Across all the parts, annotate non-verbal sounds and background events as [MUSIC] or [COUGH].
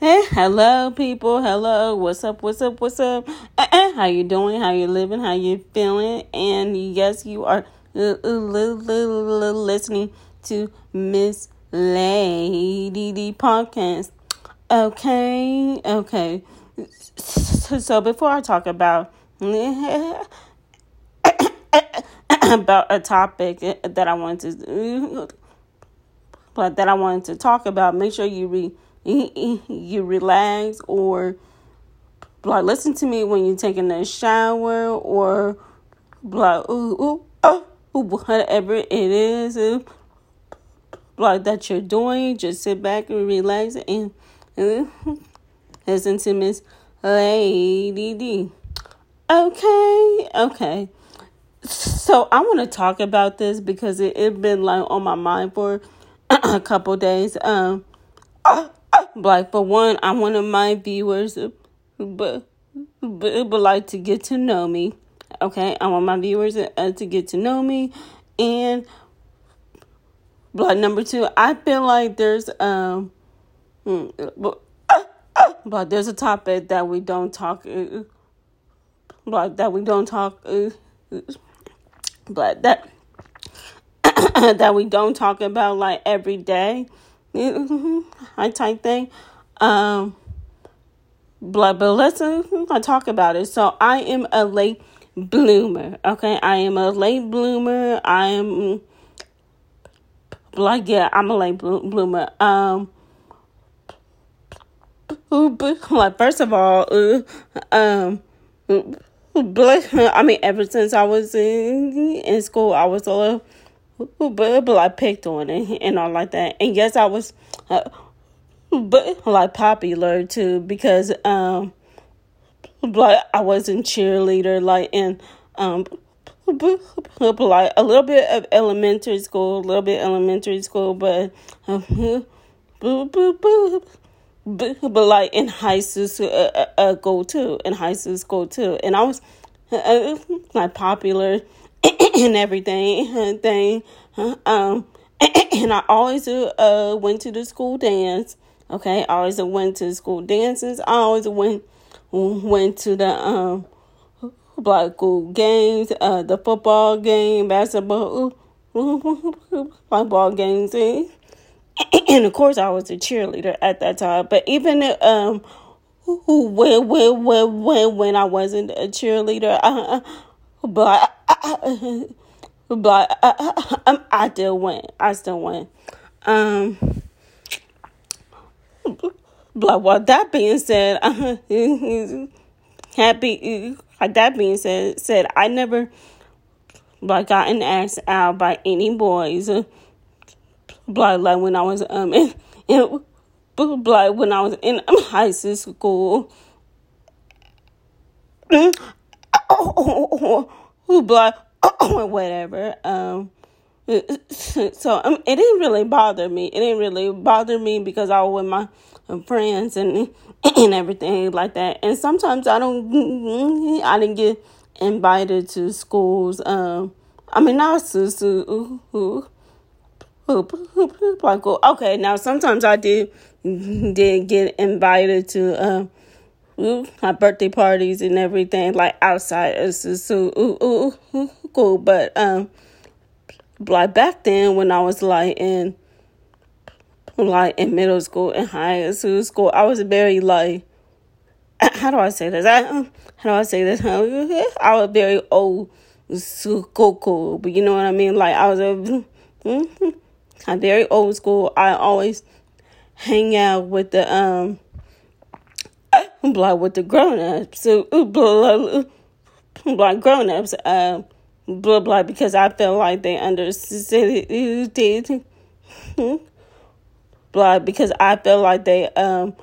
Eh, hello, people. Hello. What's up? What's up? What's up? Eh, eh, how you doing? How you living? How you feeling? And yes, you are listening to Miss Lady D podcast. Okay, okay. So before I talk about [COUGHS] about a topic that I want to but that I wanted to talk about, make sure you read you relax or like listen to me when you're taking a shower or like ooh, ooh, oh, whatever it is like that you're doing just sit back and relax and, [LAUGHS] listen to miss lady d. Okay okay. So i want to talk about this because it, it been like on my mind for [CLEARS THROAT] a couple days. Um like for one, I want my viewers, but but, but like to get to know me. Okay, I want my viewers uh, to get to know me, and like number two, I feel like there's um, but, [COUGHS] but there's a topic that we don't talk, uh, like that we don't talk, uh, but that [COUGHS] that we don't talk about like every day I type thing. Um, blah, but let's uh, I talk about it. So I am a late bloomer. Okay, I am a late bloomer. I am like yeah, I'm a late bloomer. Um, like first of all, uh, um. I mean, ever since I was in in school, I was a little but, but I picked on it and all like that. And yes, I was, uh, but like popular too because um, like I wasn't cheerleader like in um, like a little bit of elementary school, a little bit elementary school, but. Um, but, but like in high school, uh, uh, uh, go too in high school too, and I was uh, like popular [LAUGHS] and everything [LAUGHS] thing. Um, [CLEARS THROAT] and I always uh went to the school dance. Okay, I always went to school dances. I always went went to the um black school games, uh the football game, basketball, football [LAUGHS] games, [CLEARS THROAT] and of course I was a cheerleader at that time. But even um when when when when when I wasn't a cheerleader, uh, but [LAUGHS] but I, I still win. I still win. Um, but what that being said, [LAUGHS] happy. That being said, said I never like gotten asked out by any boys. Like like when I was um in, in like when I was in high school. But [COUGHS] whatever. Um, [LAUGHS] so um, it didn't really bother me. It didn't really bother me because I was with my friends and [COUGHS] and everything like that. And sometimes I don't, I didn't get invited to schools. Um, I mean, not to, to [LAUGHS] like okay. Now sometimes I did [LAUGHS] did get invited to um my birthday parties and everything like outside of so ooh, ooh, ooh, cool. But um, like back then when I was like in like in middle school and high school, I was very like [CLEARS THROAT] how do I say this? I, how do I say this? [LAUGHS] I was very old school, cool, but you know what I mean. Like I was a, [LAUGHS] a very old school. I always hang out with the um, like with the grown ups. Blah, blah, grown ups. Um blah blah because I feel like they understood blah because I feel like they um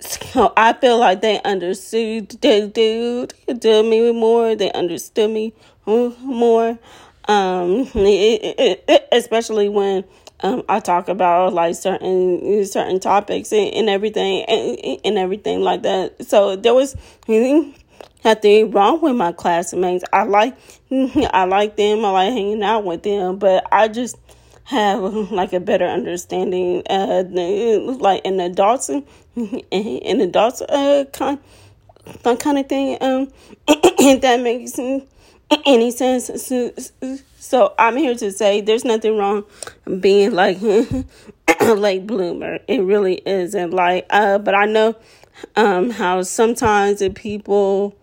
so I feel like they understood do do me more they understood me more um especially when um, I talk about like certain certain topics and, and everything and, and everything like that. So there was [LAUGHS] nothing wrong with my classmates. I like [LAUGHS] I like them. I like hanging out with them, but I just have [LAUGHS] like a better understanding uh like an adults an adults uh kind kind of thing um [COUGHS] that makes [CLEARS THROAT] any sense so, i'm here to say there's nothing wrong being like [CLEARS THROAT] late bloomer it really isn't like uh but i know um how sometimes the people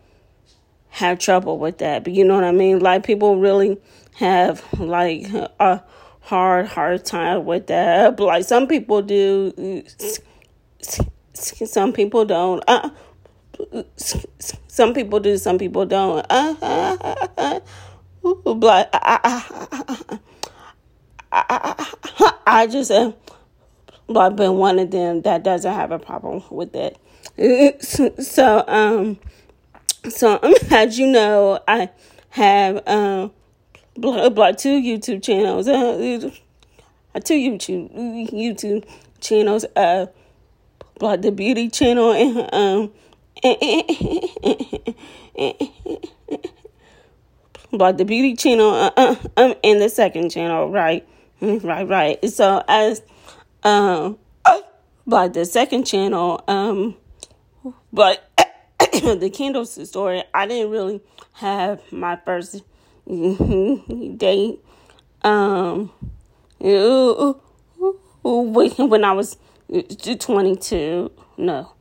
have trouble with that but you know what i mean like people really have like a hard, hard time with that. But like some people do, some people don't. Uh, some people do, some people don't. [LAUGHS] But I, just uh, I've been one of them that doesn't have a problem with it. So um, so [LAUGHS] as you know, I have um like two YouTube channels, uh, two YouTube YouTube channels, uh, like the beauty channel and um, like the beauty channel, uh, uh, um, and the second channel, right, right, right. So as um, like the second channel, um, but [COUGHS] the Kindle story, I didn't really have my first [LAUGHS] date. Um, when I was 22, no,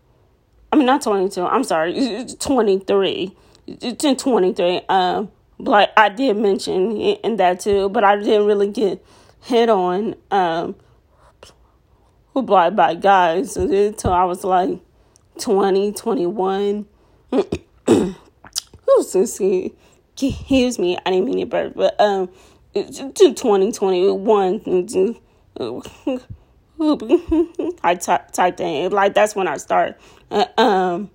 I mean, not 22, I'm sorry, 23. It's in 23. Uh, like I did mention in that too, but I didn't really get hit on um like by guys until I was like 20, 21. [CLEARS THROAT] Excuse me, I didn't mean it, but, but um, to 2021. 20, poop [LAUGHS] I type type thing. Like that's when I start uh, um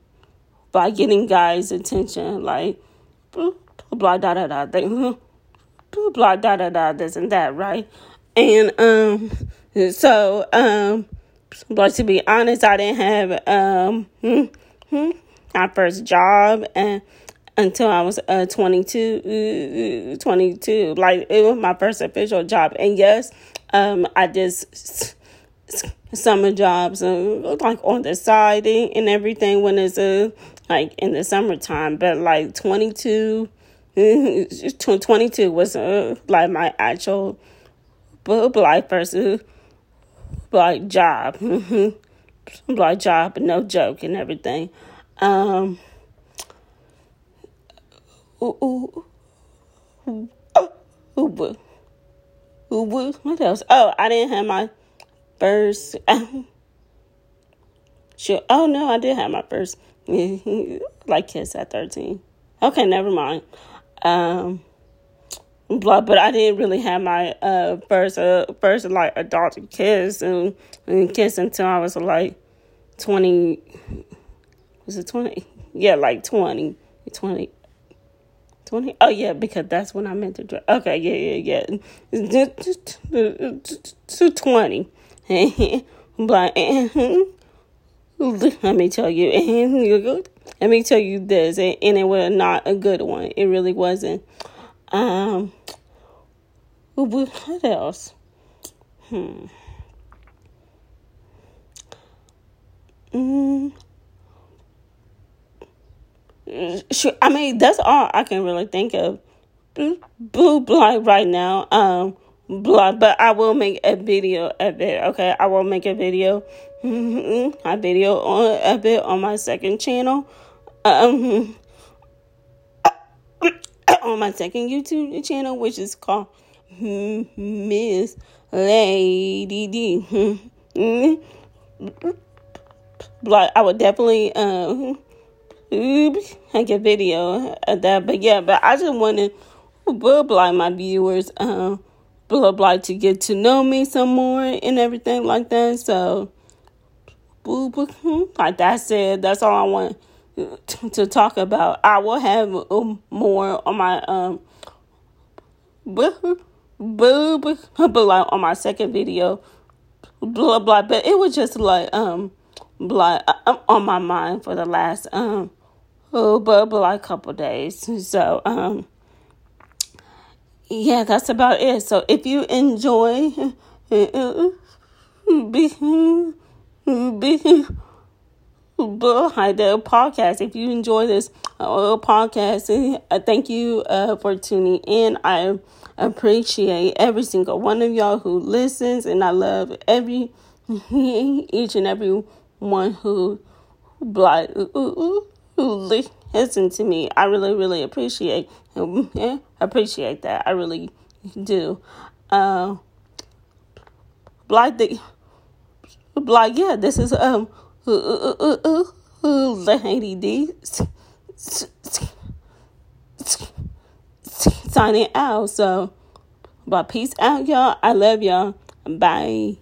by getting guys' attention, like blah da da da thing, [LAUGHS] blah da da da this and that, right? And um so um but to be honest, I didn't have um hmm, hmm, my first job and until I was uh, 22, 22. Like, it was my first official job. And yes, um, I just summer jobs uh, like on the side and everything when it's uh, like in the summertime. But like 22, [LAUGHS] 22 was uh, like my actual first uh, like job. [LAUGHS] like job, no joke and everything. Um, ooh, ooh, ooh, ooh, ooh, what else? Oh, I didn't have my first. [LAUGHS] sure. Oh no, I did have my first [LAUGHS] like kiss at thirteen. Okay, never mind. Um, blah, but I didn't really have my uh first uh first like adult kiss and, and kiss until I was like twenty. Was it twenty? Yeah, like 20, 20 20 oh yeah because that's when i meant to drive okay yeah yeah yeah [LAUGHS] to 20 [LAUGHS] but [LAUGHS] let me tell you [LAUGHS] let me tell you this and it was not a good one it really wasn't um what else hmm mm sure, I mean, that's all I can really think of. Blue blind right now. Um, blind, but I will make a video of it. Okay, I will make a video, [LAUGHS] a video on a bit on my second channel. Um, [COUGHS] on my second YouTube channel, which is called Miss Lady D. [LAUGHS] Like I would definitely um [LAUGHS] make a video of that. But yeah, but I just wanted blah blah my viewers, um, blah blah to get to know me some more and everything like that. So, like that said, that's all I want to talk about. I will have um, more on my um, blah [LAUGHS] blah on my second video, blah blah. But it was just like um, blah uh, on my mind for the last um oh, but, but like couple days. So, um, yeah, that's about it. So if you enjoy, be, be, the podcast. If you enjoy this uh, podcast, uh, thank you uh, for tuning in. I appreciate every single one of y'all who listens, and I love every [LAUGHS] each and every one who who listen to me. I really, really appreciate Um, eh, appreciate that. I really do. Uh, like the like yeah, this is um uh, uh, uh, Lady D signing out. So, but peace out, y'all. I love y'all. Bye.